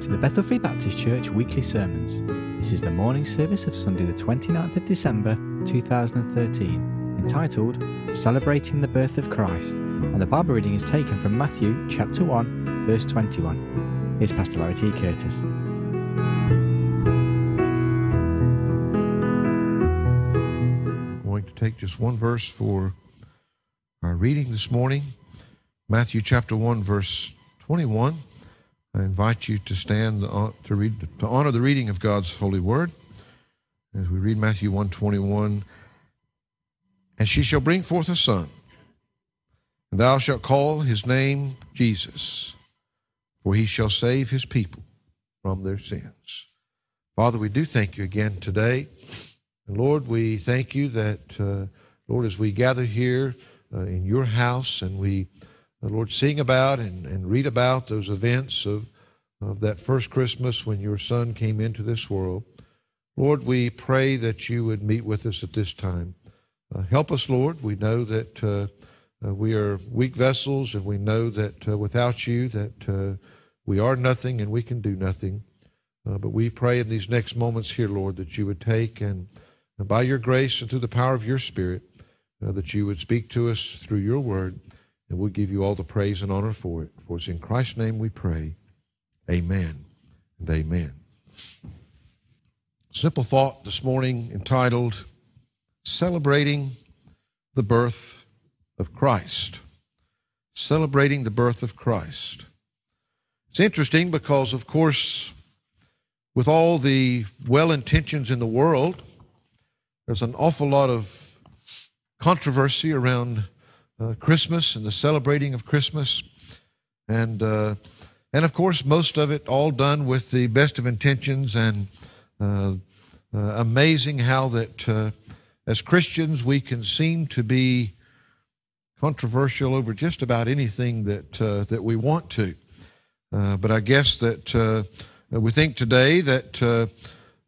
to the Bethel Free Baptist Church weekly sermons. This is the morning service of Sunday, the 29th of December 2013, entitled Celebrating the Birth of Christ, and the Bible reading is taken from Matthew chapter 1, verse 21. Here's Pastor Larry T. Curtis. I'm going to take just one verse for our reading this morning Matthew chapter 1, verse 21. I invite you to stand to read to honor the reading of God's holy word as we read Matthew 1:21 and she shall bring forth a son and thou shalt call his name Jesus for he shall save his people from their sins. Father, we do thank you again today. And Lord, we thank you that uh, Lord as we gather here uh, in your house and we Lord, sing about and, and read about those events of, of that first Christmas when your son came into this world. Lord, we pray that you would meet with us at this time. Uh, help us, Lord. We know that uh, uh, we are weak vessels, and we know that uh, without you, that uh, we are nothing and we can do nothing. Uh, but we pray in these next moments here, Lord, that you would take and, and by your grace and through the power of your Spirit, that you would speak to us through your word. And we'll give you all the praise and honor for it. For it's in Christ's name we pray. Amen and amen. Simple thought this morning entitled Celebrating the Birth of Christ. Celebrating the birth of Christ. It's interesting because, of course, with all the well intentions in the world, there's an awful lot of controversy around uh, Christmas and the celebrating of Christmas. And, uh, and of course, most of it all done with the best of intentions and uh, uh amazing how that uh, as Christians we can seem to be controversial over just about anything that, that we want to. but I guess that we think today that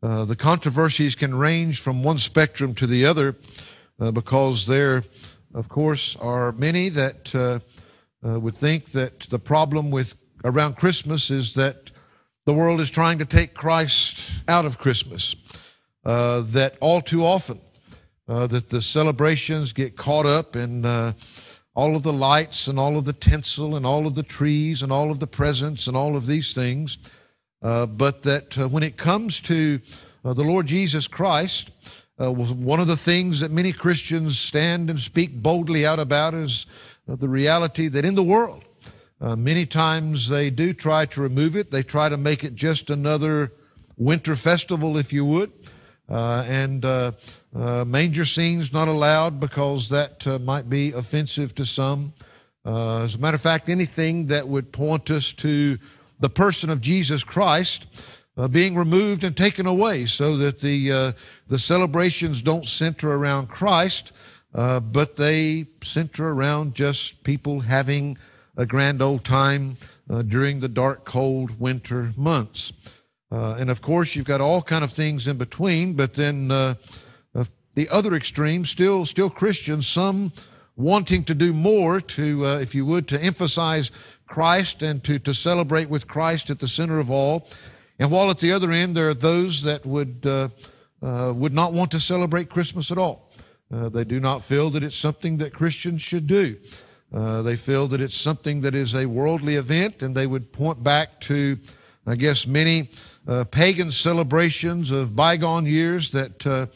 the controversies can range from one spectrum to the other because they're of course, are many that uh, uh, would think that the problem with around Christmas is that the world is trying to take Christ out of Christmas. Uh, that all too often uh, that the celebrations get caught up in uh, all of the lights and all of the tinsel and all of the trees and all of the presents and all of these things, uh, but that when it comes to the Lord Jesus Christ, uh, one of the things that many Christians stand and speak boldly out about is uh, the reality that in the world, uh, many times they do try to remove it. They try to make it just another winter festival, if you would. Uh, and uh, uh, manger scenes not allowed because that might be offensive to some. as a matter of fact, anything that would point us to the person of Jesus Christ uh, being removed and taken away so that the, uh, the celebrations don't center around Christ, uh, but they center around just people having a grand old time uh, during the dark, cold winter months. Uh, and of course, you've got all kind of things in between, but then uh, the other extreme, still, still Christians, some wanting to do more to, if you would, to emphasize Christ and to, to celebrate with Christ at the center of all. And while at the other end, there are those that would, uh, uh, would not want to celebrate Christmas at all. Uh, they do not feel that it's something that Christians should do. Uh, they feel that it's something that is a worldly event, and they would point back to, I guess, many uh, pagan celebrations of bygone years that uh,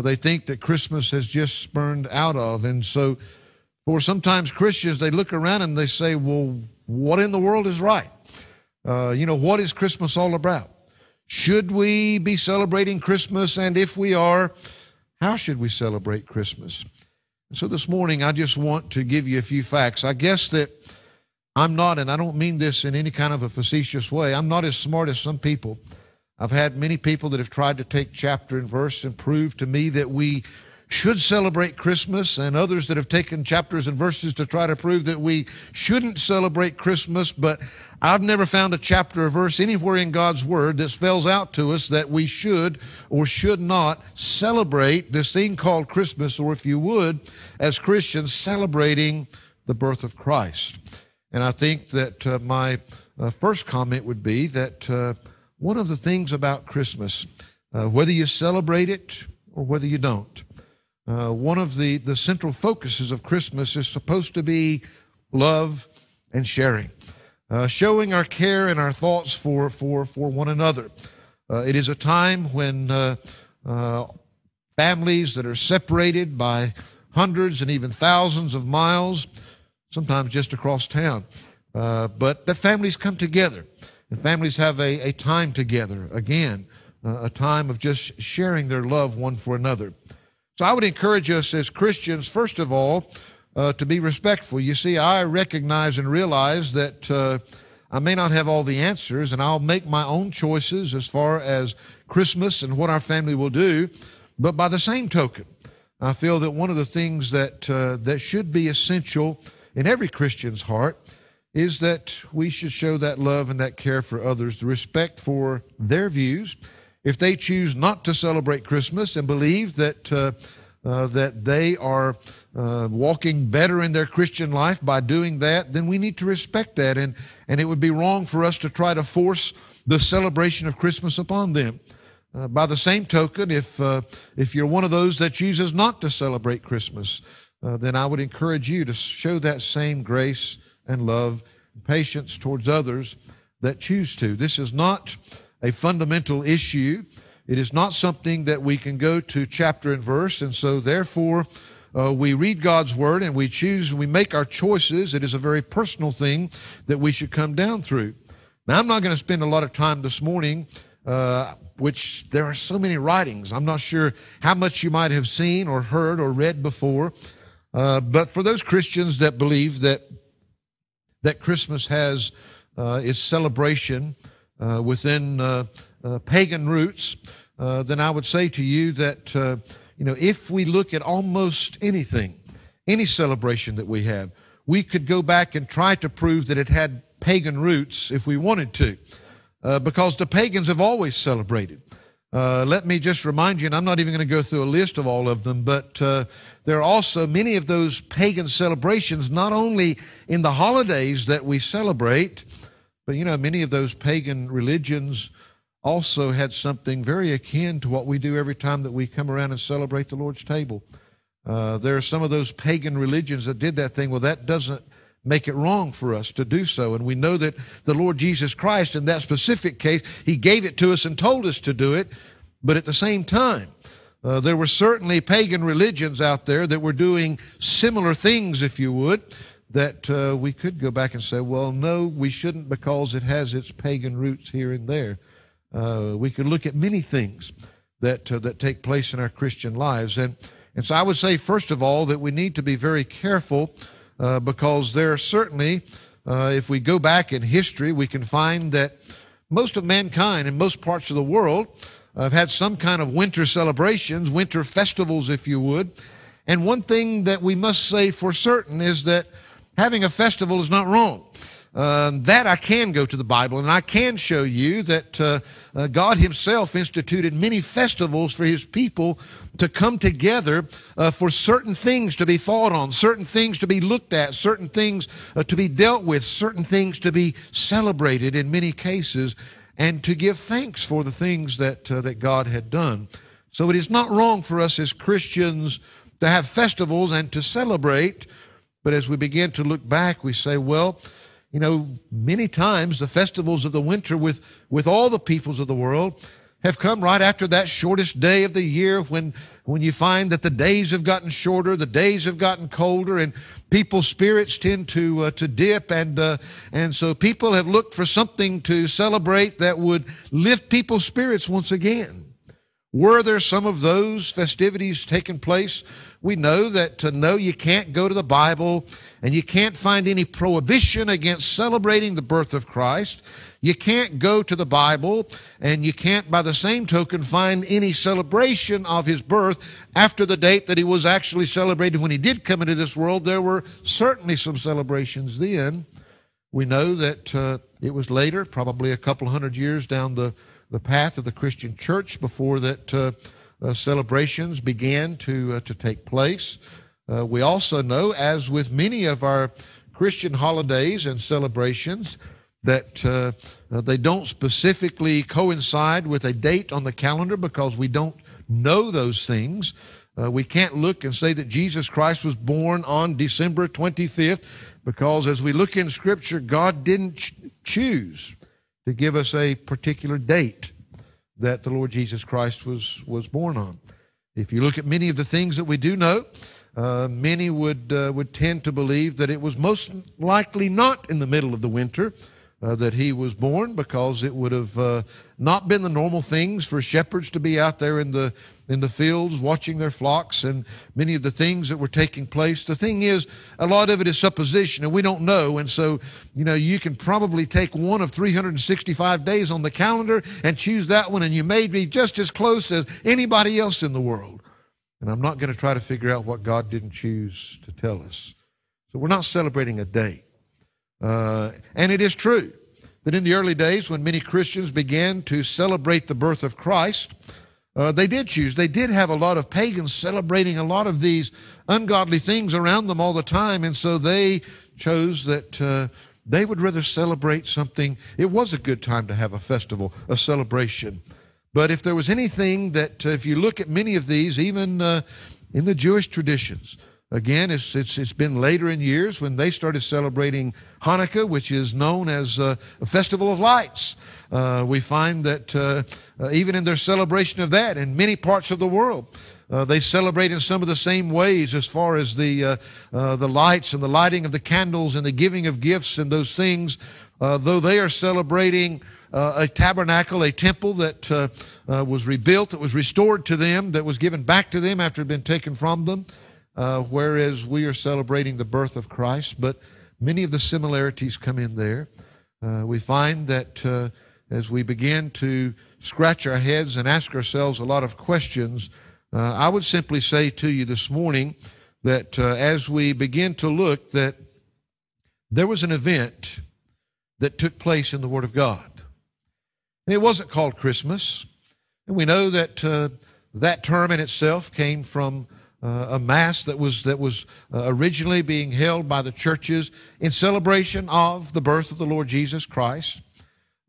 they think that Christmas has just spurned out of. And so, for sometimes Christians, they look around and they say, well, what in the world is right? Uh, you know, what is Christmas all about? Should we be celebrating Christmas? And if we are, how should we celebrate Christmas? so this morning, I just want to give you a few facts. I guess that I'm not, and I don't mean this in any kind of a facetious way, I'm not as smart as some people. I've had many people that have tried to take chapter and verse and prove to me that we should celebrate Christmas, and others that have taken chapters and verses to try to prove that we shouldn't celebrate Christmas. But I've never found a chapter or verse anywhere in God's Word that spells out to us that we should or should not celebrate this thing called Christmas, or if you would, as Christians, celebrating the birth of Christ. And I think that uh, my uh, first comment would be that uh, one of the things about Christmas, uh, whether you celebrate it or whether you don't, uh, one of the, the central focuses of Christmas is supposed to be love and sharing, uh, showing our care and our thoughts for, for, for one another. Uh, it is a time when families that are separated by hundreds and even thousands of miles, sometimes just across town, uh, but that families come together and families have a, a time together again, uh, a time of just sharing their love one for another. So I would encourage us as Christians, first of all, uh, to be respectful. You see, I recognize and realize that uh, I may not have all the answers, and I'll make my own choices as far as Christmas and what our family will do. But by the same token, I feel that one of the things that uh, that should be essential in every Christian's heart is that we should show that love and that care for others, the respect for their views. If they choose not to celebrate Christmas and believe that uh, uh, that they are uh, walking better in their Christian life by doing that, then we need to respect that, and and it would be wrong for us to try to force the celebration of Christmas upon them. Uh, by the same token, if uh, if you're one of those that chooses not to celebrate Christmas, uh, then I would encourage you to show that same grace and love and patience towards others that choose to. This is not a fundamental issue. It is not something that we can go to chapter and verse, and so therefore uh, we read God's word and we choose, we make our choices. It is a very personal thing that we should come down through. Now, I'm not going to spend a lot of time this morning, uh, which there are so many writings. I'm not sure how much you might have seen or heard or read before. Uh, but for those Christians that believe that that Christmas has uh, its celebration uh, within uh, uh, pagan roots, uh, then I would say to you that you know if we look at almost anything, any celebration that we have, we could go back and try to prove that it had pagan roots if we wanted to, because the pagans have always celebrated. Uh, let me just remind you, and I'm not even going to go through a list of all of them, but uh, there are also many of those pagan celebrations, not only in the holidays that we celebrate, but you know, many of those pagan religions also had something very akin to what we do every time that we come around and celebrate the Lord's table. Uh, there are some of those pagan religions that did that thing. Well, that doesn't make it wrong for us to do so. And we know that the Lord Jesus Christ, in that specific case, He gave it to us and told us to do it. But at the same time, uh, there were certainly pagan religions out there that were doing similar things, if you would, that uh, we could go back and say, well, no, we shouldn't because it has its pagan roots here and there. Uh, we could look at many things that, uh, that take place in our Christian lives. And, and so I would say, first of all, that we need to be very careful uh, because there are certainly, uh, if we go back in history, we can find that most of mankind in most parts of the world have had some kind of winter celebrations, winter festivals, if you would. And one thing that we must say for certain is that having a festival is not wrong. Uh, that I can go to the Bible and I can show you that uh, uh, God Himself instituted many festivals for His people to come together uh, for certain things to be thought on, certain things to be looked at, certain things uh, to be dealt with, certain things to be celebrated in many cases, and to give thanks for the things that, uh, that God had done. So it is not wrong for us as Christians to have festivals and to celebrate, but as we begin to look back, we say, well, you know, many times the festivals of the winter with, with all the peoples of the world have come right after that shortest day of the year when, when you find that the days have gotten shorter, the days have gotten colder, and people's spirits tend to, uh, to dip. And, uh, and so people have looked for something to celebrate that would lift people's spirits once again. Were there some of those festivities taking place? We know that to know you can't go to the Bible and you can't find any prohibition against celebrating the birth of Christ. You can't go to the Bible and you can't, by the same token, find any celebration of his birth after the date that he was actually celebrated when he did come into this world. There were certainly some celebrations then. We know that uh, it was later, probably a couple hundred years down the the path of the Christian church before that uh, uh, celebrations began to, uh, to take place. Uh, we also know, as with many of our Christian holidays and celebrations, that uh, they don't specifically coincide with a date on the calendar because we don't know those things. Uh, we can't look and say that Jesus Christ was born on December 25th because as we look in Scripture, God didn't ch- choose to give us a particular date that the Lord Jesus Christ was, was born on. If you look at many of the things that we do know, uh, many would, uh, would tend to believe that it was most likely not in the middle of the winter uh, that he was born because it would have uh, not been the normal things for shepherds to be out there in the in the fields watching their flocks and many of the things that were taking place. The thing is, a lot of it is supposition and we don't know. And so, you know, you can probably take one of 365 days on the calendar and choose that one and you may be just as close as anybody else in the world. And I'm not going to try to figure out what God didn't choose to tell us. So we're not celebrating a day. Uh, and it is true that in the early days when many Christians began to celebrate the birth of Christ, uh, they did choose. They did have a lot of pagans celebrating a lot of these ungodly things around them all the time, and so they chose that uh, they would rather celebrate something. It was a good time to have a festival, a celebration. But if there was anything that, uh, if you look at many of these, even uh, in the Jewish traditions, Again, it's, it's, it's been later in years when they started celebrating Hanukkah, which is known as uh, a festival of lights. Uh, we find that uh, uh, even in their celebration of that, in many parts of the world, uh, they celebrate in some of the same ways as far as the, uh, the lights and the lighting of the candles and the giving of gifts and those things. though they are celebrating a tabernacle, a temple that was rebuilt, that was restored to them, that was given back to them after it had been taken from them uh, whereas we are celebrating the birth of Christ, but many of the similarities come in there. Uh, we find that uh, as we begin to scratch our heads and ask ourselves a lot of questions, uh, I would simply say to you this morning that uh, as we begin to look, that there was an event that took place in the Word of God. And it wasn't called Christmas. And we know that uh, that term in itself came from uh, a mass that was that was uh, originally being held by the churches in celebration of the birth of the Lord Jesus Christ.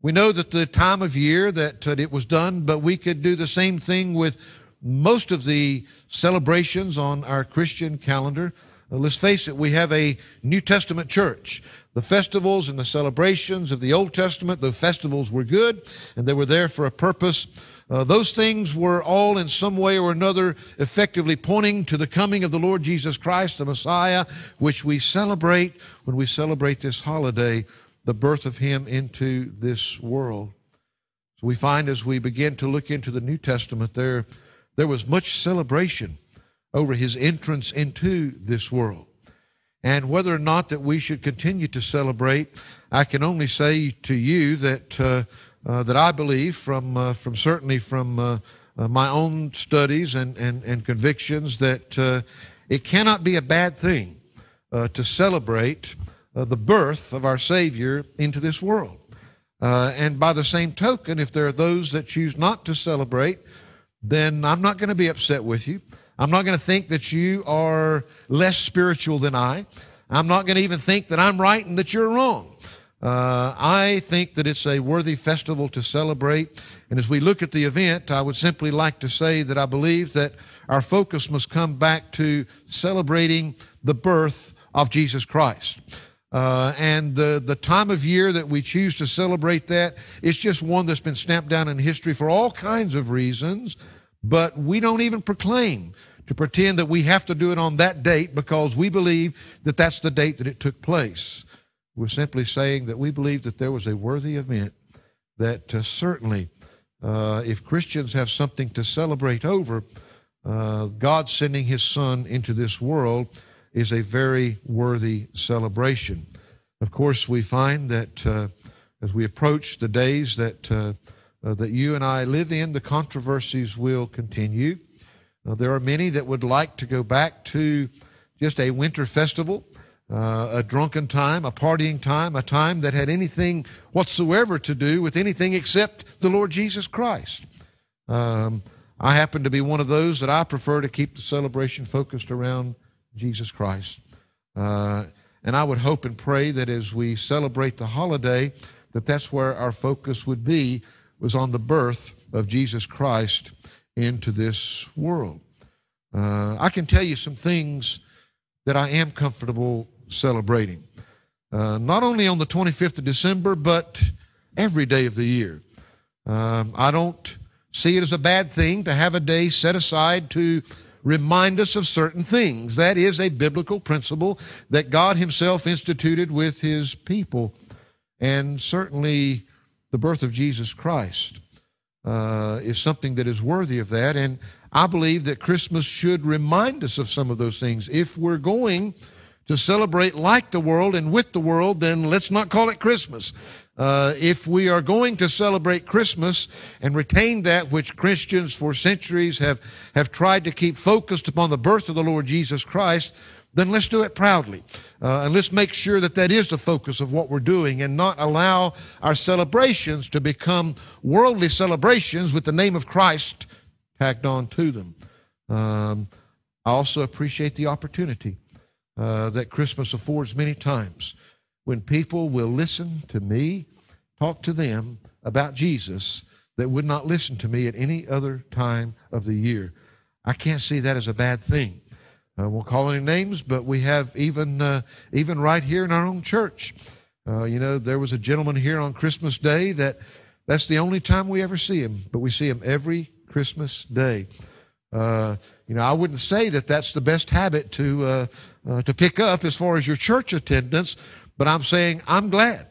We know that the time of year that it was done, but we could do the same thing with most of the celebrations on our Christian calendar. Uh, let's face it, we have a New Testament church. The festivals and the celebrations of the Old Testament, the festivals were good and they were there for a purpose. Uh, those things were all in some way or another effectively pointing to the coming of the Lord Jesus Christ, the Messiah, which we celebrate when we celebrate this holiday, the birth of Him into this world. So we find as we begin to look into the New Testament, there, there was much celebration over His entrance into this world. And whether or not that we should continue to celebrate, I can only say to you that uh, uh, that I believe from uh, from certainly from uh, uh, my own studies and and, and convictions that it cannot be a bad thing to celebrate the birth of our Savior into this world. and by the same token, if there are those that choose not to celebrate, then I'm not going to be upset with you. I'm not going to think that you are less spiritual than I. I'm not going to even think that I'm right and that you're wrong. Uh, I think that it's a worthy festival to celebrate. And as we look at the event, I would simply like to say that I believe that our focus must come back to celebrating the birth of Jesus Christ. Uh, and the, the time of year that we choose to celebrate that is just one that's been stamped down in history for all kinds of reasons, but we don't even proclaim to pretend that we have to do it on that date because we believe that that's the date that it took place. We're simply saying that we believe that there was a worthy event that uh, certainly, uh, if Christians have something to celebrate over, uh, God sending His Son into this world is a very worthy celebration. Of course, we find that uh, as we approach the days that uh, uh, that you and I live in, the controversies will continue. There are many that would like to go back to just a winter festival, uh, a drunken time, a partying time, a time that had anything whatsoever to do with anything except the Lord Jesus Christ. Um, I happen to be one of those that I prefer to keep the celebration focused around Jesus Christ. Uh, and I would hope and pray that as we celebrate the holiday, that that's where our focus would be, was on the birth of Jesus Christ into this world. Uh, I can tell you some things that I am comfortable celebrating. Uh, not only on the 25th of December, but every day of the year. Um, I don't see it as a bad thing to have a day set aside to remind us of certain things. That is a biblical principle that God Himself instituted with His people. And certainly the birth of Jesus Christ uh, is something that is worthy of that. And I believe that Christmas should remind us of some of those things. If we're going to celebrate like the world and with the world, then let's not call it Christmas. Uh, if we are going to celebrate Christmas and retain that which Christians for centuries have, have tried to keep focused upon the birth of the Lord Jesus Christ, then let's do it proudly. Uh, and let's make sure that that is the focus of what we're doing and not allow our celebrations to become worldly celebrations with the name of Christ tacked on to them. Um, I also appreciate the opportunity uh, that Christmas affords many times when people will listen to me talk to them about Jesus that would not listen to me at any other time of the year. I can't see that as a bad thing. I won't call any names, but we have even uh, even right here in our own church. Uh, you know, there was a gentleman here on Christmas Day that that's the only time we ever see him, but we see him every Christmas Day. Uh, you know, I wouldn't say that that's the best habit to uh, uh, to pick up as far as your church attendance, but I'm saying I'm glad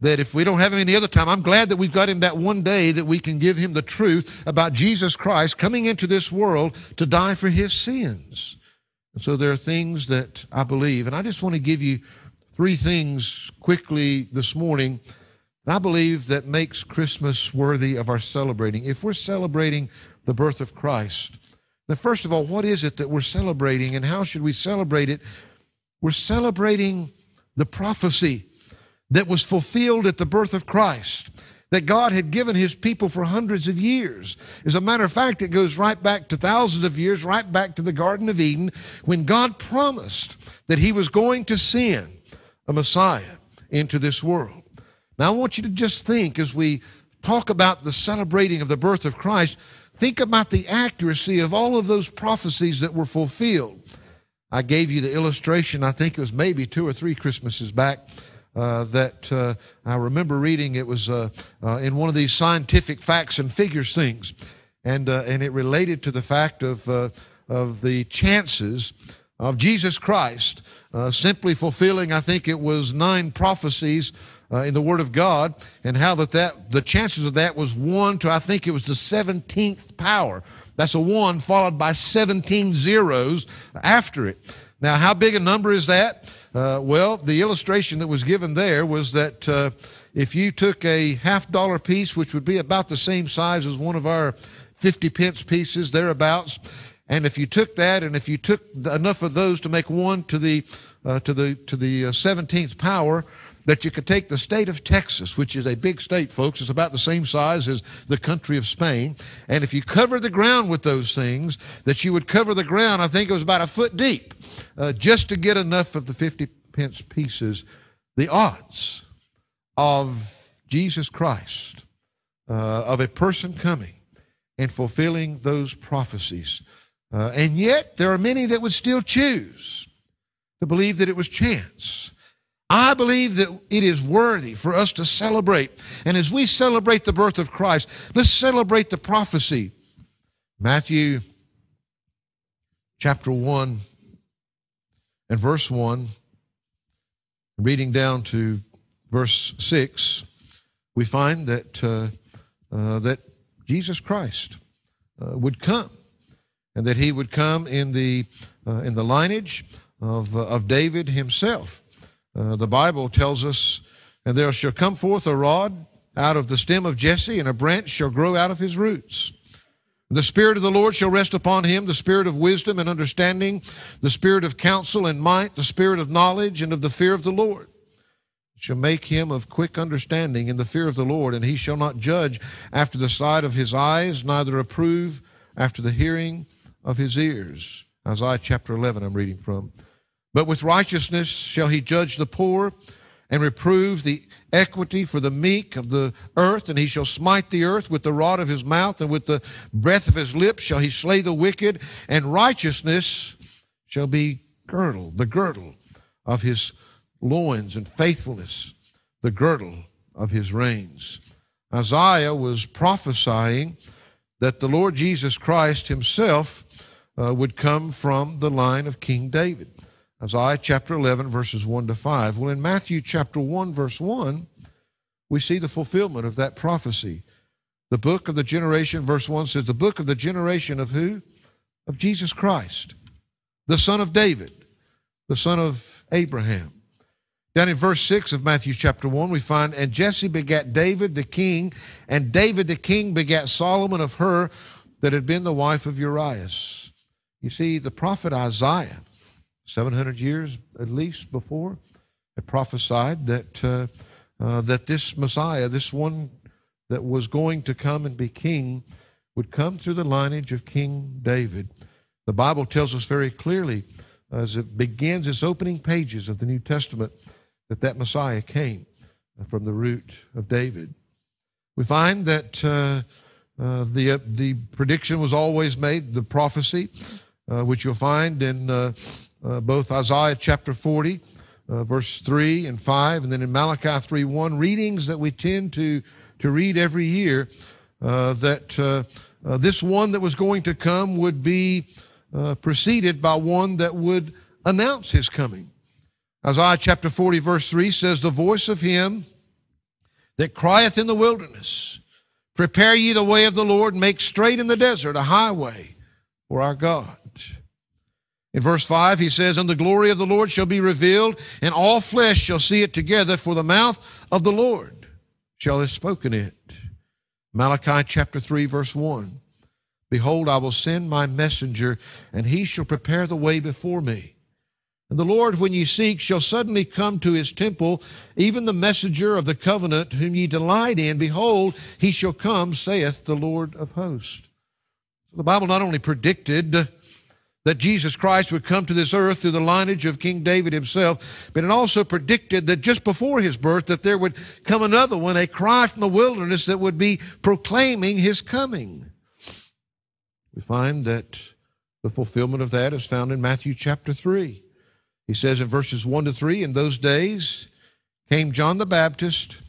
that if we don't have him any other time, I'm glad that we've got him that one day that we can give him the truth about Jesus Christ coming into this world to die for his sins. And so there are things that I believe, and I just want to give you three things quickly this morning. that I believe that makes Christmas worthy of our celebrating. If we're celebrating the birth of Christ, now, first of all, what is it that we're celebrating and how should we celebrate it? We're celebrating the prophecy that was fulfilled at the birth of Christ that God had given his people for hundreds of years. As a matter of fact, it goes right back to thousands of years, right back to the Garden of Eden, when God promised that he was going to send a Messiah into this world. Now, I want you to just think as we talk about the celebrating of the birth of Christ, Think about the accuracy of all of those prophecies that were fulfilled. I gave you the illustration, I think it was maybe two or three Christmases back, uh, that uh, I remember reading. It was uh, uh in one of these scientific facts and figures things, and uh, and it related to the fact of uh, of the chances of Jesus Christ simply fulfilling. I think it was nine prophecies uh, in the Word of God, and how that, that the chances of that was one to I think it was the 17th power. That's a one followed by 17 zeros after it. Now, how big a number is that? Uh, well, the illustration that was given there was that uh, if you took a half dollar piece, which would be about the same size as one of our 50 pence pieces, thereabouts, and if you took that, and if you took enough of those to make one to the uh, to the to the 17th uh, power, that you could take the state of Texas, which is a big state, folks. It's about the same size as the country of Spain. And if you cover the ground with those things, that you would cover the ground, I think it was about a foot deep, uh, just to get enough of the 50 pence pieces. The odds of Jesus Christ, uh, of a person coming and fulfilling those prophecies. Uh, and yet, there are many that would still choose to believe that it was chance I believe that it is worthy for us to celebrate. And as we celebrate the birth of Christ, let's celebrate the prophecy. Matthew chapter 1 and verse 1, reading down to verse 6, we find that, uh, uh, that Jesus Christ uh, would come and that he would come in the, uh, in the lineage of, uh, of David himself. Uh, the Bible tells us, and there shall come forth a rod out of the stem of Jesse, and a branch shall grow out of his roots. The Spirit of the Lord shall rest upon him, the Spirit of wisdom and understanding, the Spirit of counsel and might, the Spirit of knowledge and of the fear of the Lord. It shall make him of quick understanding in the fear of the Lord, and he shall not judge after the sight of his eyes, neither approve after the hearing of his ears. Isaiah chapter 11, I'm reading from. But with righteousness shall he judge the poor and reprove the equity for the meek of the earth, and he shall smite the earth with the rod of his mouth, and with the breath of his lips shall he slay the wicked, and righteousness shall be girdle, the girdle of his loins, and faithfulness, the girdle of his reins. Isaiah was prophesying that the Lord Jesus Christ himself uh, would come from the line of King David. Isaiah chapter 11, verses 1 to 5. Well, in Matthew chapter 1, verse 1, we see the fulfillment of that prophecy. The book of the generation, verse 1 says, the book of the generation of who? Of Jesus Christ, the son of David, the son of Abraham. Down in verse 6 of Matthew chapter 1, we find, And Jesse begat David the king, and David the king begat Solomon of her that had been the wife of Urias. You see, the prophet Isaiah 700 years at least before, had prophesied that, uh, uh, that this Messiah, this one that was going to come and be king, would come through the lineage of King David. The Bible tells us very clearly, as it begins its opening pages of the New Testament, that that Messiah came from the root of David. We find that uh, uh, the, uh, the prediction was always made, the prophecy, uh, which you'll find in uh, uh, both Isaiah chapter 40, uh, verse 3 and 5, and then in Malachi 3 1, readings that we tend to, to read every year, uh, that this one that was going to come would be preceded by one that would announce his coming. Isaiah chapter 40, verse 3 says, The voice of him that crieth in the wilderness, Prepare ye the way of the Lord, make straight in the desert a highway for our God. In verse 5, he says, And the glory of the Lord shall be revealed, and all flesh shall see it together, for the mouth of the Lord shall have spoken it. Malachi chapter 3, verse 1. Behold, I will send my messenger, and he shall prepare the way before me. And the Lord, when ye seek, shall suddenly come to his temple, even the messenger of the covenant, whom ye delight in. Behold, he shall come, saith the Lord of hosts. So the Bible not only predicted that Jesus Christ would come to this earth through the lineage of King David himself, but it also predicted that just before his birth that there would come another one, a cry from the wilderness that would be proclaiming his coming. We find that the fulfillment of that is found in Matthew chapter 3. He says in verses 1 to 3, In those days came John the Baptist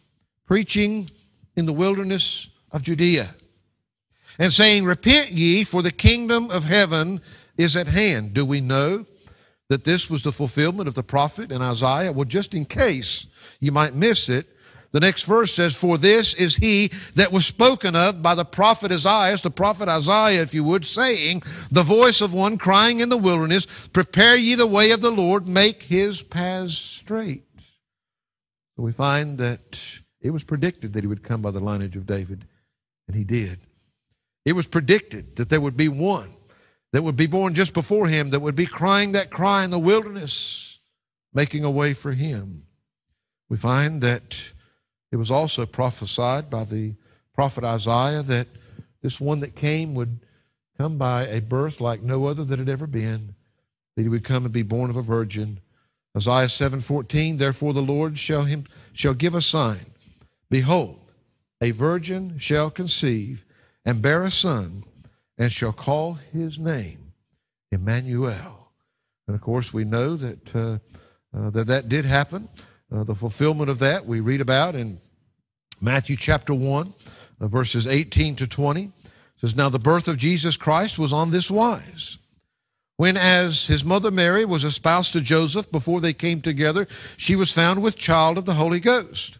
preaching in the wilderness of Judea and saying, Repent ye, for the kingdom of heaven is at hand. Do we know that this was the fulfillment of the prophet in Isaiah? Well, just in case you might miss it, the next verse says, For this is he that was spoken of by the prophet Isaiah, the prophet Isaiah, if you would, saying, The voice of one crying in the wilderness, Prepare ye the way of the Lord, make his paths straight. So we find that it was predicted that he would come by the lineage of David, and he did. It was predicted that there would be one that would be born just before him, that would be crying that cry in the wilderness, making a way for him. We find that it was also prophesied by the prophet Isaiah that this one that came would come by a birth like no other that had ever been, that he would come and be born of a virgin. Isaiah 7:14 Therefore the Lord shall him shall give a sign behold a virgin shall conceive and bear a son and shall call his name Emmanuel. And of course, we know that uh, uh, that, that did happen. Uh, the fulfillment of that we read about in Matthew chapter 1, uh, verses 18 to 20. It says, Now the birth of Jesus Christ was on this wise. When, as his mother Mary was espoused to Joseph before they came together, she was found with child of the Holy Ghost.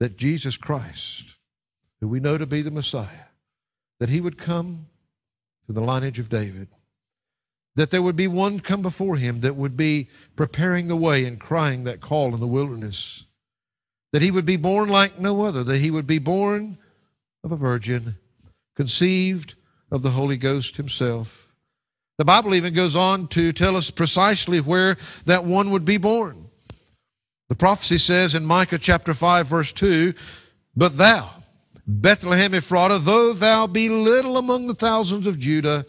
that Jesus Christ, who we know to be the Messiah, that he would come to the lineage of David, that there would be one come before him that would be preparing the way and crying that call in the wilderness. That he would be born like no other, that he would be born of a virgin, conceived of the Holy Ghost himself. The Bible even goes on to tell us precisely where that one would be born. The prophecy says in Micah chapter 5 verse 2, But thou, Bethlehem Ephratah, though thou be little among the thousands of Judah,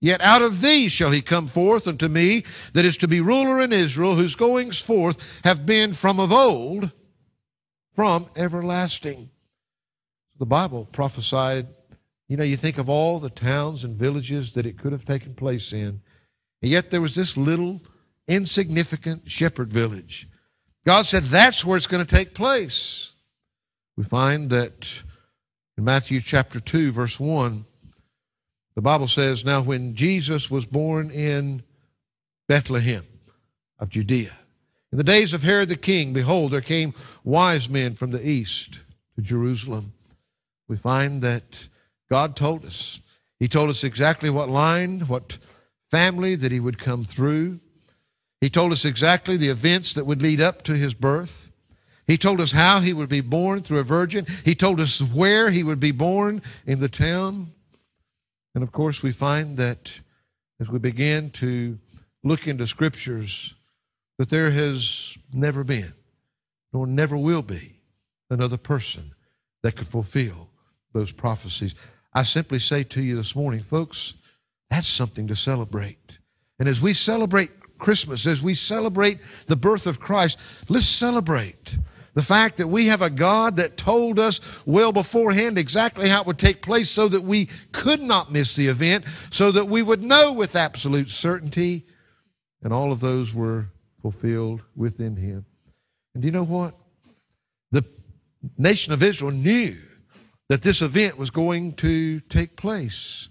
Yet out of thee shall he come forth unto me that is to be ruler in Israel, whose goings forth have been from of old, from everlasting. The Bible prophesied, you know, you think of all the towns and villages that it could have taken place in, and yet there was this little insignificant shepherd village. God said that's where it's going to take place. We find that in Matthew chapter 2, verse 1, the Bible says, Now when Jesus was born in Bethlehem of Judea, in the days of Herod the king, behold, there came wise men from the east to Jerusalem. We find that God told us. He told us exactly what line, what family that he would come through. He told us exactly the events that would lead up to his birth. He told us how he would be born through a virgin. He told us where he would be born in the town. And of course, we find that as we begin to look into scriptures, that there has never been, nor never will be, another person that could fulfill those prophecies. I simply say to you this morning, folks, that's something to celebrate. And as we celebrate Christmas, as we celebrate the birth of Christ, let's celebrate the fact that we have a God that told us well beforehand exactly how it would take place so that we could not miss the event, so that we would know with absolute certainty. And all of those were fulfilled within him. And do you know what? The nation of Israel knew that this event was going to take place.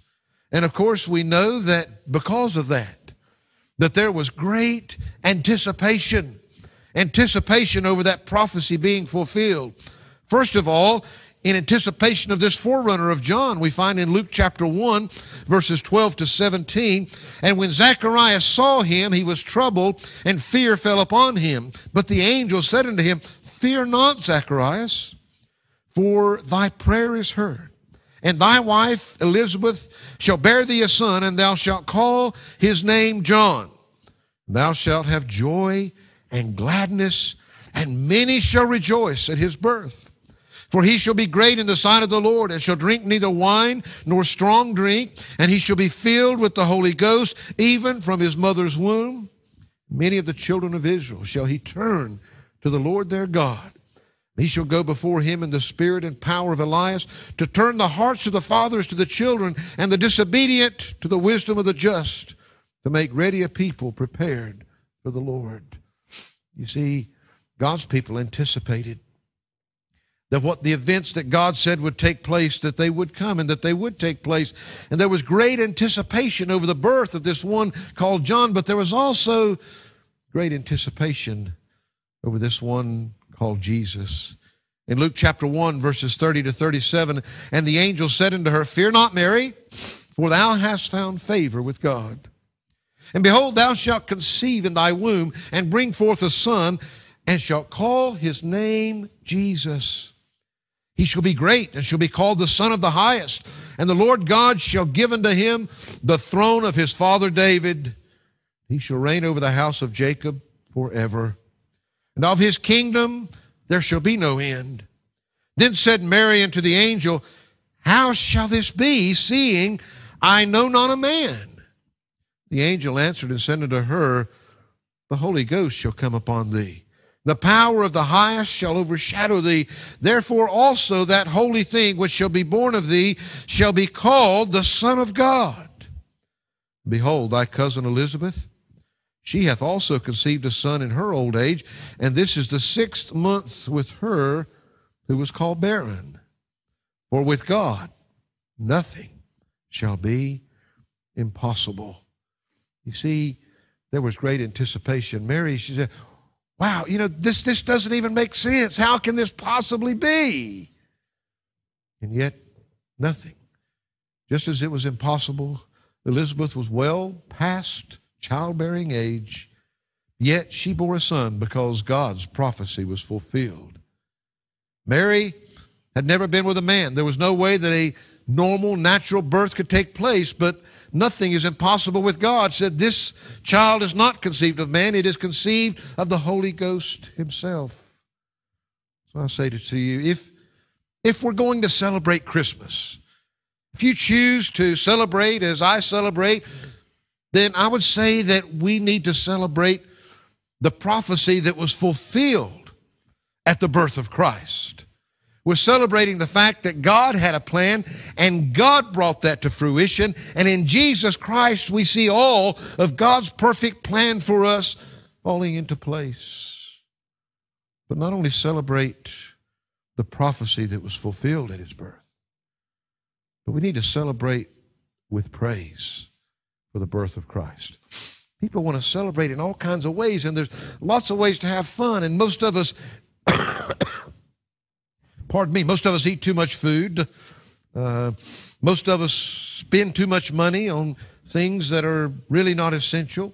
And of course, we know that because of that, that there was great anticipation anticipation over that prophecy being fulfilled. First of all, in anticipation of this forerunner of John, we find in Luke chapter 1, verses 12 to 17, and when Zacharias saw him, he was troubled, and fear fell upon him. But the angel said unto him, Fear not, Zacharias, for thy prayer is heard. And thy wife Elizabeth shall bear thee a son, and thou shalt call his name John. Thou shalt have joy and gladness, and many shall rejoice at his birth. For he shall be great in the sight of the Lord, and shall drink neither wine nor strong drink, and he shall be filled with the Holy Ghost, even from his mother's womb. Many of the children of Israel shall he turn to the Lord their God. He shall go before him in the spirit and power of Elias to turn the hearts of the fathers to the children and the disobedient to the wisdom of the just, to make ready a people prepared for the Lord. You see, God's people anticipated that what the events that God said would take place, that they would come and that they would take place. And there was great anticipation over the birth of this one called John, but there was also great anticipation over this one called Jesus. In Luke chapter 1, verses 30 to 37, and the angel said unto her, Fear not, Mary, for thou hast found favor with God. And behold, thou shalt conceive in thy womb and bring forth a son, and shalt call his name Jesus. He shall be great and shall be called the Son of the Highest. And the Lord God shall give unto him the throne of his father David. He shall reign over the house of Jacob forever. And of his kingdom there shall be no end. Then said Mary unto the angel, How shall this be, seeing I know not a man? The angel answered and said unto her, The Holy Ghost shall come upon thee. The power of the highest shall overshadow thee. Therefore also that holy thing which shall be born of thee shall be called the Son of God. Behold, thy cousin Elizabeth, she hath also conceived a son in her old age, and this is the sixth month with her who was called barren. For with God nothing shall be impossible. You see, there was great anticipation. Mary, she said, Wow, you know, this, this doesn't even make sense. How can this possibly be? And yet, nothing. Just as it was impossible Elizabeth was well past childbearing age, yet she bore a son because God's prophecy was fulfilled. Mary had never been with a man. There was no way that a normal, natural birth could take place, but nothing is impossible with God. Said, This child is not conceived of man, it is conceived of the Holy Ghost Himself. So I say to you, if, if we're going to celebrate Christmas, if you choose to celebrate as I celebrate, then I would say that we need to celebrate the prophecy that was fulfilled at the birth of Christ. We're celebrating the fact that God had a plan and God brought that to fruition. And in Jesus Christ, we see all of God's perfect plan for us falling into place. But not only celebrate the prophecy that was fulfilled at his birth, but we need to celebrate with praise for the birth of Christ. People want to celebrate in all kinds of ways, and there's lots of ways to have fun, and most of us pardon me, most of us eat too much food. Uh, most of us spend too much money on things that are really not essential.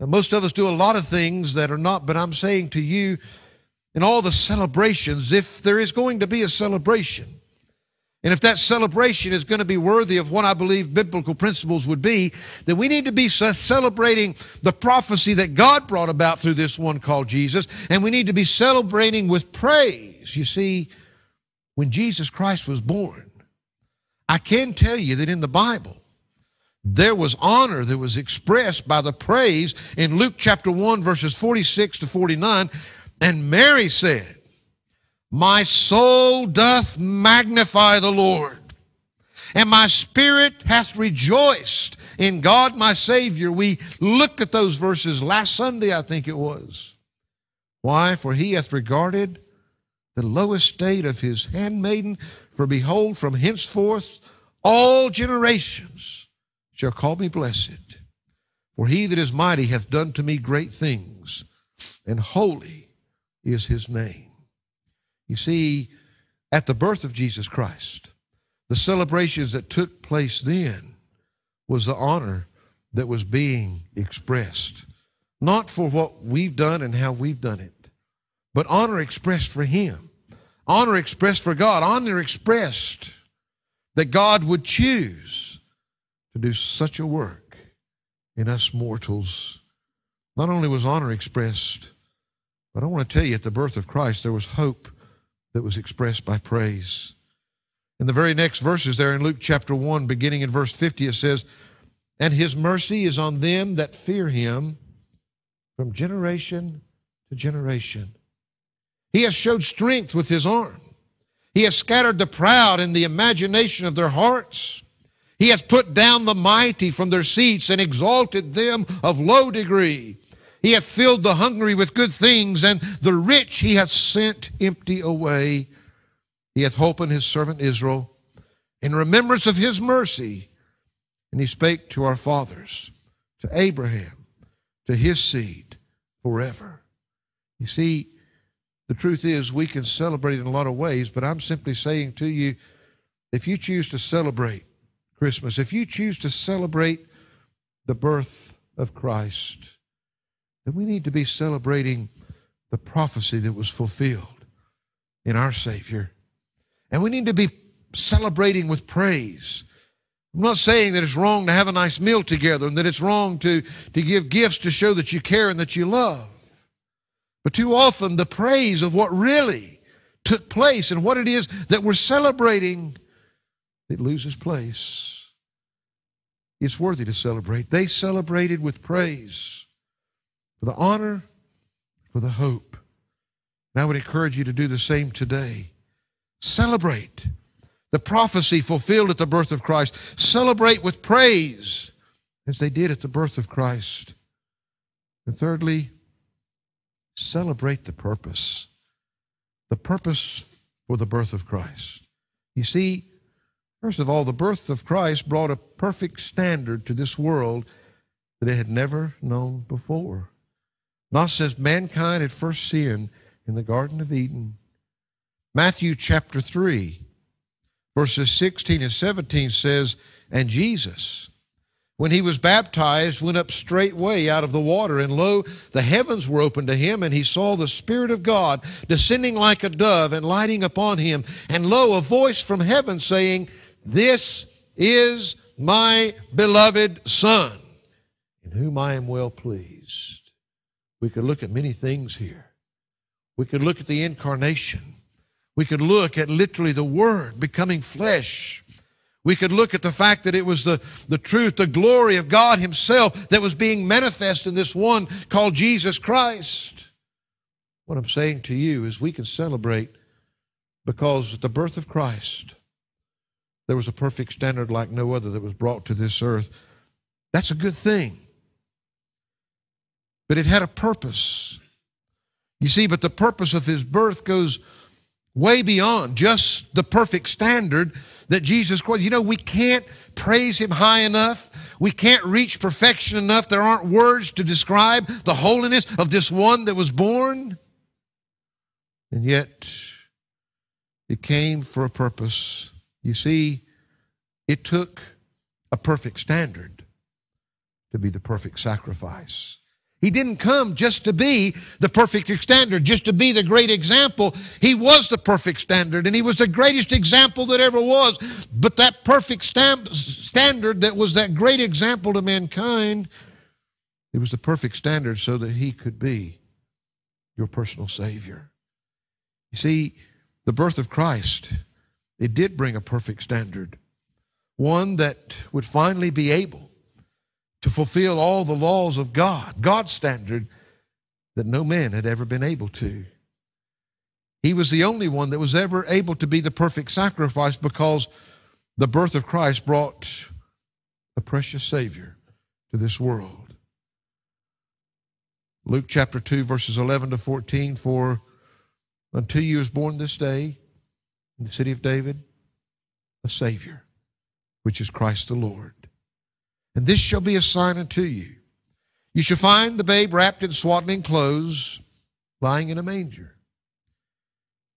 Uh, most of us do a lot of things that are not, but I'm saying to you, in all the celebrations, if there is going to be a celebration, and if that celebration is going to be worthy of what I believe biblical principles would be, then we need to be celebrating the prophecy that God brought about through this one called Jesus, and we need to be celebrating with praise. You see, when Jesus Christ was born, I can tell you that in the Bible, there was honor that was expressed by the praise in Luke chapter 1, verses 46 to 49. And Mary said, My soul doth magnify the Lord, and my spirit hath rejoiced in God my Savior. We looked at those verses last Sunday, I think it was. Why? For he hath regarded the low estate of his handmaiden. For behold, from henceforth all generations shall call me blessed. For he that is mighty hath done to me great things, and holy is his name. You see, at the birth of Jesus Christ, the celebrations that took place then was the honor that was being expressed, not for what we've done and how we've done it, but honor expressed for Him. Honor expressed for God, honor expressed that God would choose to do such a work in us mortals. Not only was honor expressed, but I want to tell you at the birth of Christ, there was hope that was expressed by praise. In the very next verses there in Luke chapter 1, beginning in verse 50, it says, And his mercy is on them that fear him from generation to generation. He has showed strength with his arm. He has scattered the proud in the imagination of their hearts. He has put down the mighty from their seats and exalted them of low degree. He hath filled the hungry with good things, and the rich he hath sent empty away. He hath holpen his servant Israel in remembrance of his mercy. And he spake to our fathers, to Abraham, to his seed forever. You see, the truth is, we can celebrate in a lot of ways, but I'm simply saying to you if you choose to celebrate Christmas, if you choose to celebrate the birth of Christ, then we need to be celebrating the prophecy that was fulfilled in our Savior. And we need to be celebrating with praise. I'm not saying that it's wrong to have a nice meal together and that it's wrong to, to give gifts to show that you care and that you love. But too often, the praise of what really took place and what it is that we're celebrating, it loses place. It's worthy to celebrate. They celebrated with praise for the honor, for the hope. And I would encourage you to do the same today. Celebrate the prophecy fulfilled at the birth of Christ. Celebrate with praise as they did at the birth of Christ. And thirdly, celebrate the purpose, the purpose for the birth of Christ. You see, first of all, the birth of Christ brought a perfect standard to this world that it had never known before. Not since mankind had first sinned in the Garden of Eden. Matthew chapter 3, verses 16 and 17 says, And Jesus, when he was baptized, went up straightway out of the water, and lo, the heavens were opened to him, and he saw the Spirit of God descending like a dove and lighting upon him. And lo, a voice from heaven saying, This is my beloved Son, in whom I am well pleased. We could look at many things here. We could look at the incarnation. We could look at literally the Word becoming flesh. We could look at the fact that it was the, the truth, the glory of God Himself that was being manifest in this one called Jesus Christ. What I'm saying to you is we can celebrate because at the birth of Christ, there was a perfect standard like no other that was brought to this earth. That's a good thing. But it had a purpose. You see, but the purpose of his birth goes way beyond just the perfect standard that Jesus Christ. You know, we can't praise him high enough. We can't reach perfection enough. There aren't words to describe the holiness of this one that was born. And yet, it came for a purpose. You see, it took a perfect standard to be the perfect sacrifice. He didn't come just to be the perfect standard, just to be the great example. He was the perfect standard, and he was the greatest example that ever was. But that perfect standard that was that great example to mankind, it was the perfect standard so that he could be your personal Savior. You see, the birth of Christ, it did bring a perfect standard, one that would finally be able to fulfill all the laws of God, God's standard that no man had ever been able to. He was the only one that was ever able to be the perfect sacrifice because the birth of Christ brought a precious Savior to this world. Luke chapter 2, verses 11 to 14 For until you was born this day in the city of David a Savior, which is Christ the Lord. And this shall be a sign unto you. You shall find the babe wrapped in swaddling clothes, lying in a manger.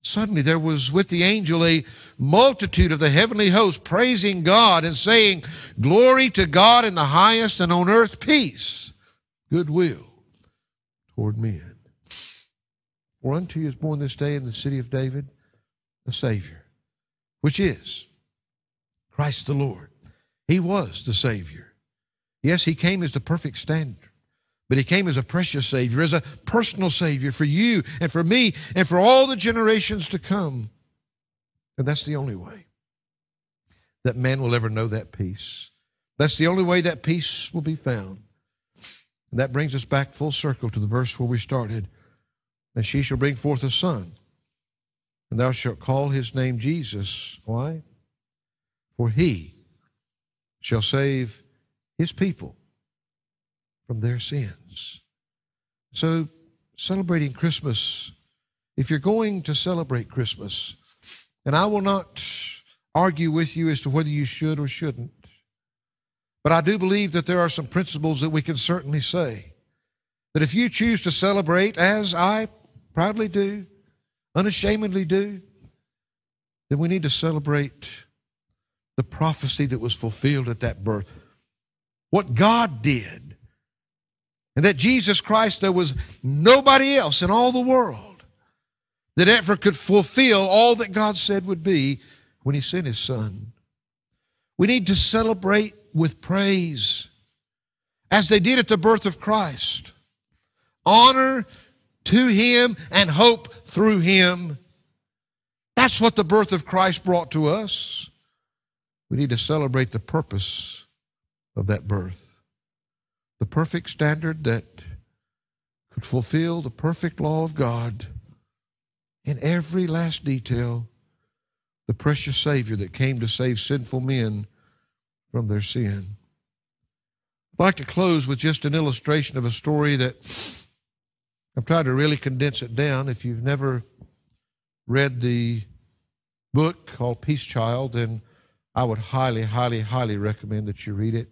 Suddenly there was with the angel a multitude of the heavenly host praising God and saying, Glory to God in the highest and on earth peace, goodwill toward men. For unto you is born this day in the city of David a Savior, which is Christ the Lord. He was the Savior. Yes, he came as the perfect standard, but he came as a precious Savior, as a personal Savior for you and for me and for all the generations to come. And that's the only way that man will ever know that peace. That's the only way that peace will be found. And that brings us back full circle to the verse where we started. And she shall bring forth a son, and thou shalt call his name Jesus. Why? For he shall save his people from their sins. So, celebrating Christmas, if you're going to celebrate Christmas, and I will not argue with you as to whether you should or shouldn't, but I do believe that there are some principles that we can certainly say. That if you choose to celebrate, as I proudly do, unashamedly do, then we need to celebrate the prophecy that was fulfilled at that birth what God did. And that Jesus Christ, there was nobody else in all the world that ever could fulfill all that God said would be when He sent His Son. We need to celebrate with praise as they did at the birth of Christ. Honor to Him and hope through Him. That's what the birth of Christ brought to us. We need to celebrate the purpose of that birth. The perfect standard that could fulfill the perfect law of God in every last detail. The precious Savior that came to save sinful men from their sin. I'd like to close with just an illustration of a story that I've tried to really condense it down. If you've never read the book called Peace Child, then I would highly, highly, highly recommend that you read it.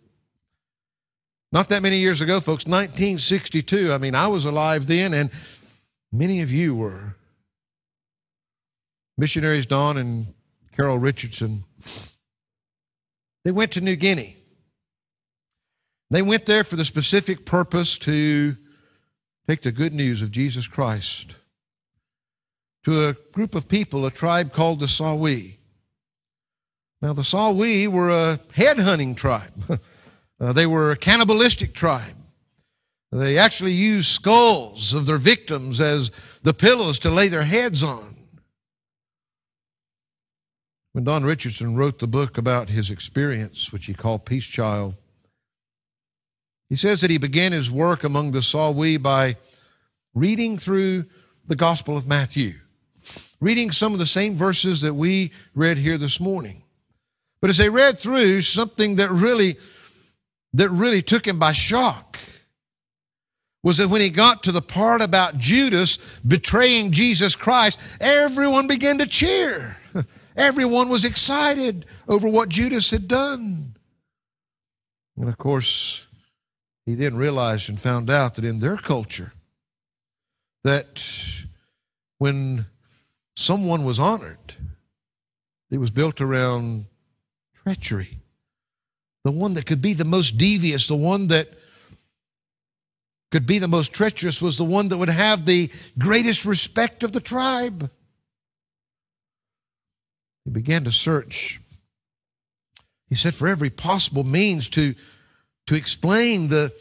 Not that many years ago, folks, 1962. I mean, I was alive then, and many of you were. Missionaries Don and Carol Richardson, they went to New Guinea. They went there for the specific purpose to take the good news of Jesus Christ to a group of people, a tribe called the Sawi. Now, the Sawi were a head-hunting tribe. uh, they were a cannibalistic tribe. They actually used skulls of their victims as the pillows to lay their heads on. When Don Richardson wrote the book about his experience, which he called Peace Child, he says that he began his work among the Sawi by reading through the Gospel of Matthew, reading some of the same verses that we read here this morning. But as they read through, something that really, that really took him by shock was that when he got to the part about Judas betraying Jesus Christ, everyone began to cheer. Everyone was excited over what Judas had done. And of course, he then realized and found out that in their culture, that when someone was honored, it was built around treachery. The one that could be the most devious, the one that could be the most treacherous, was the one that would have the greatest respect of the tribe. He began to search. He said, for every possible means to, to explain the,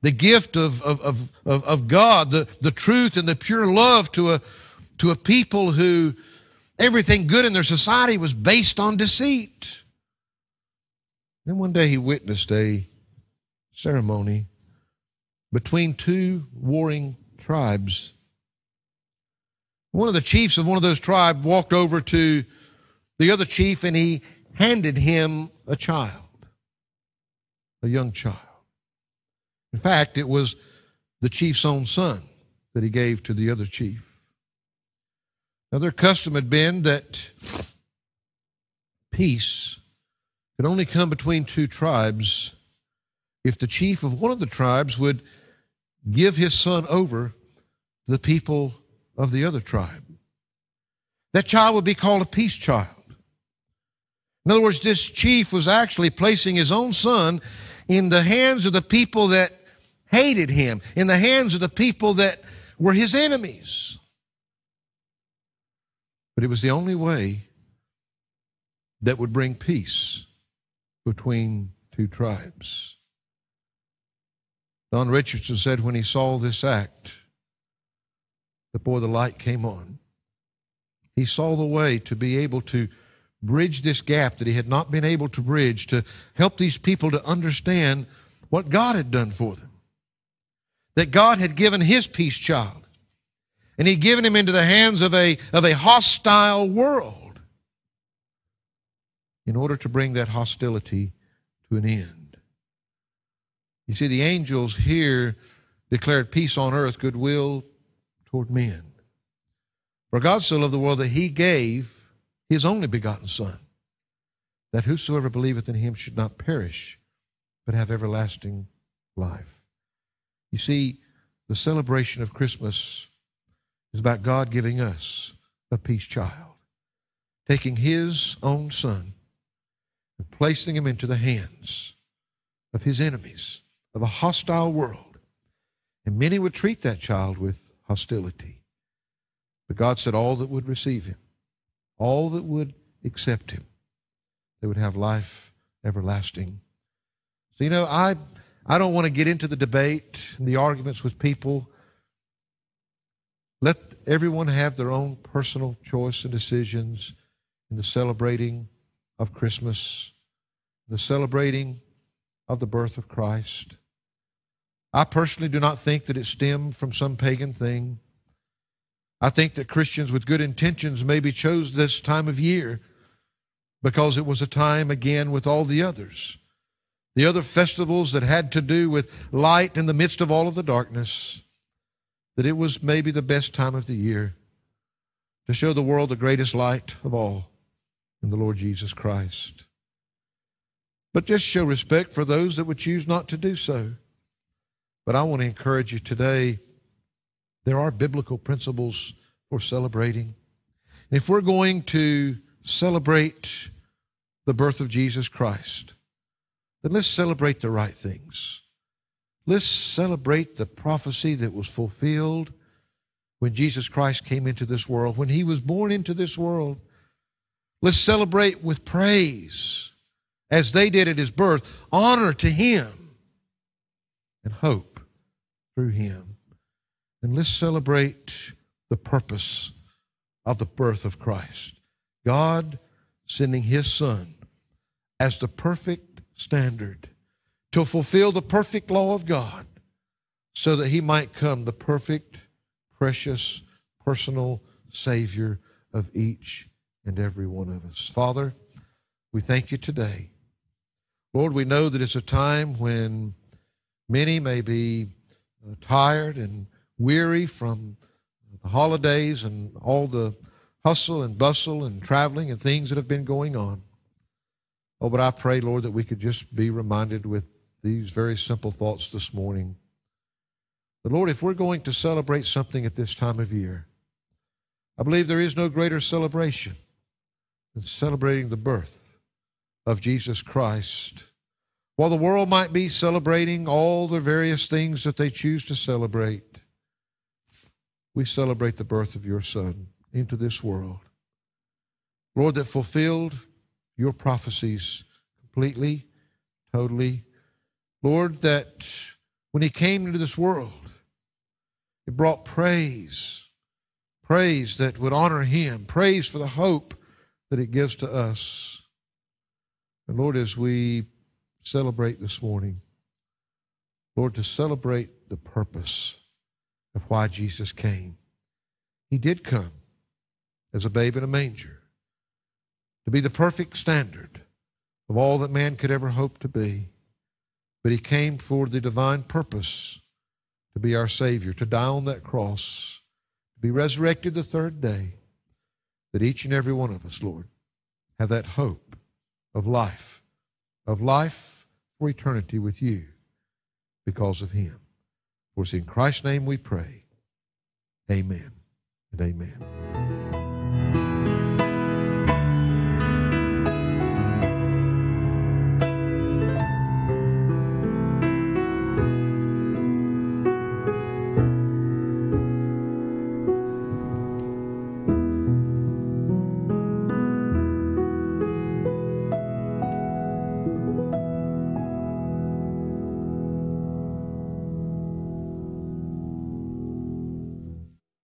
the gift of, of, of, of, God, the, the truth and the pure love to a, to a people who everything good in their society was based on deceit. Then one day he witnessed a ceremony between two warring tribes. One of the chiefs of one of those tribes walked over to the other chief and he handed him a child, a young child. In fact, it was the chief's own son that he gave to the other chief. Now, their custom had been that peace could only come between two tribes if the chief of one of the tribes would give his son over to the people of the other tribe. That child would be called a peace child. In other words, this chief was actually placing his own son in the hands of the people that hated him, in the hands of the people that were his enemies. But it was the only way that would bring peace between two tribes. Don Richardson said when he saw this act, boy, the light came on. He saw the way to be able to bridge this gap that he had not been able to bridge, to help these people to understand what God had done for them. That God had given his peace child, and he'd given him into the hands of a, of a hostile world in order to bring that hostility to an end. You see, the angels here declared peace on earth, goodwill toward men. For God so loved the world that he gave his only begotten Son, that whosoever believeth in him should not perish, but have everlasting life. You see, the celebration of Christmas is about God giving us a peace child, taking his own Son and placing him into the hands of his enemies, of a hostile world. And many would treat that child with hostility. But God said all that would receive him all that would accept him. They would have life everlasting. So, you know, I, I don't want to get into the debate and the arguments with people. Let everyone have their own personal choice and decisions in the celebrating of Christmas, the celebrating of the birth of Christ. I personally do not think that it stemmed from some pagan thing. I think that Christians with good intentions maybe chose this time of year because it was a time, again, with all the others. The other festivals that had to do with light in the midst of all of the darkness, that it was maybe the best time of the year to show the world the greatest light of all in the Lord Jesus Christ. But just show respect for those that would choose not to do so. But I want to encourage you today there are biblical principles for celebrating. And if we're going to celebrate the birth of Jesus Christ, then let's celebrate the right things. Let's celebrate the prophecy that was fulfilled when Jesus Christ came into this world, when he was born into this world. Let's celebrate with praise as they did at his birth, honor to him and hope through him. And let's celebrate the purpose of the birth of Christ. God sending his son as the perfect standard to fulfill the perfect law of God so that he might come the perfect, precious, personal Savior of each and every one of us. Father, we thank you today. Lord, we know that it's a time when many may be uh, tired and weary from the holidays and all the hustle and bustle and traveling and things that have been going on. Oh, but I pray, Lord, that we could just be reminded with these very simple thoughts this morning. But Lord, if we're going to celebrate something at this time of year, I believe there is no greater celebration than celebrating the birth of Jesus Christ. While the world might be celebrating all the various things that they choose to celebrate, we celebrate the birth of your Son into this world. Lord, that fulfilled your prophecies completely, totally. Lord, that when he came into this world, it brought praise, praise that would honor him, praise for the hope that it gives to us. And Lord, as we celebrate this morning, Lord, to celebrate the purpose of why Jesus came. He did come as a babe in a manger to be the perfect standard of all that man could ever hope to be. But he came for the divine purpose to be our Savior, to die on that cross, to be resurrected the third day, that each and every one of us, Lord, have that hope of life, of life for eternity with you because of him. For it's in Christ's name we pray. Amen and amen.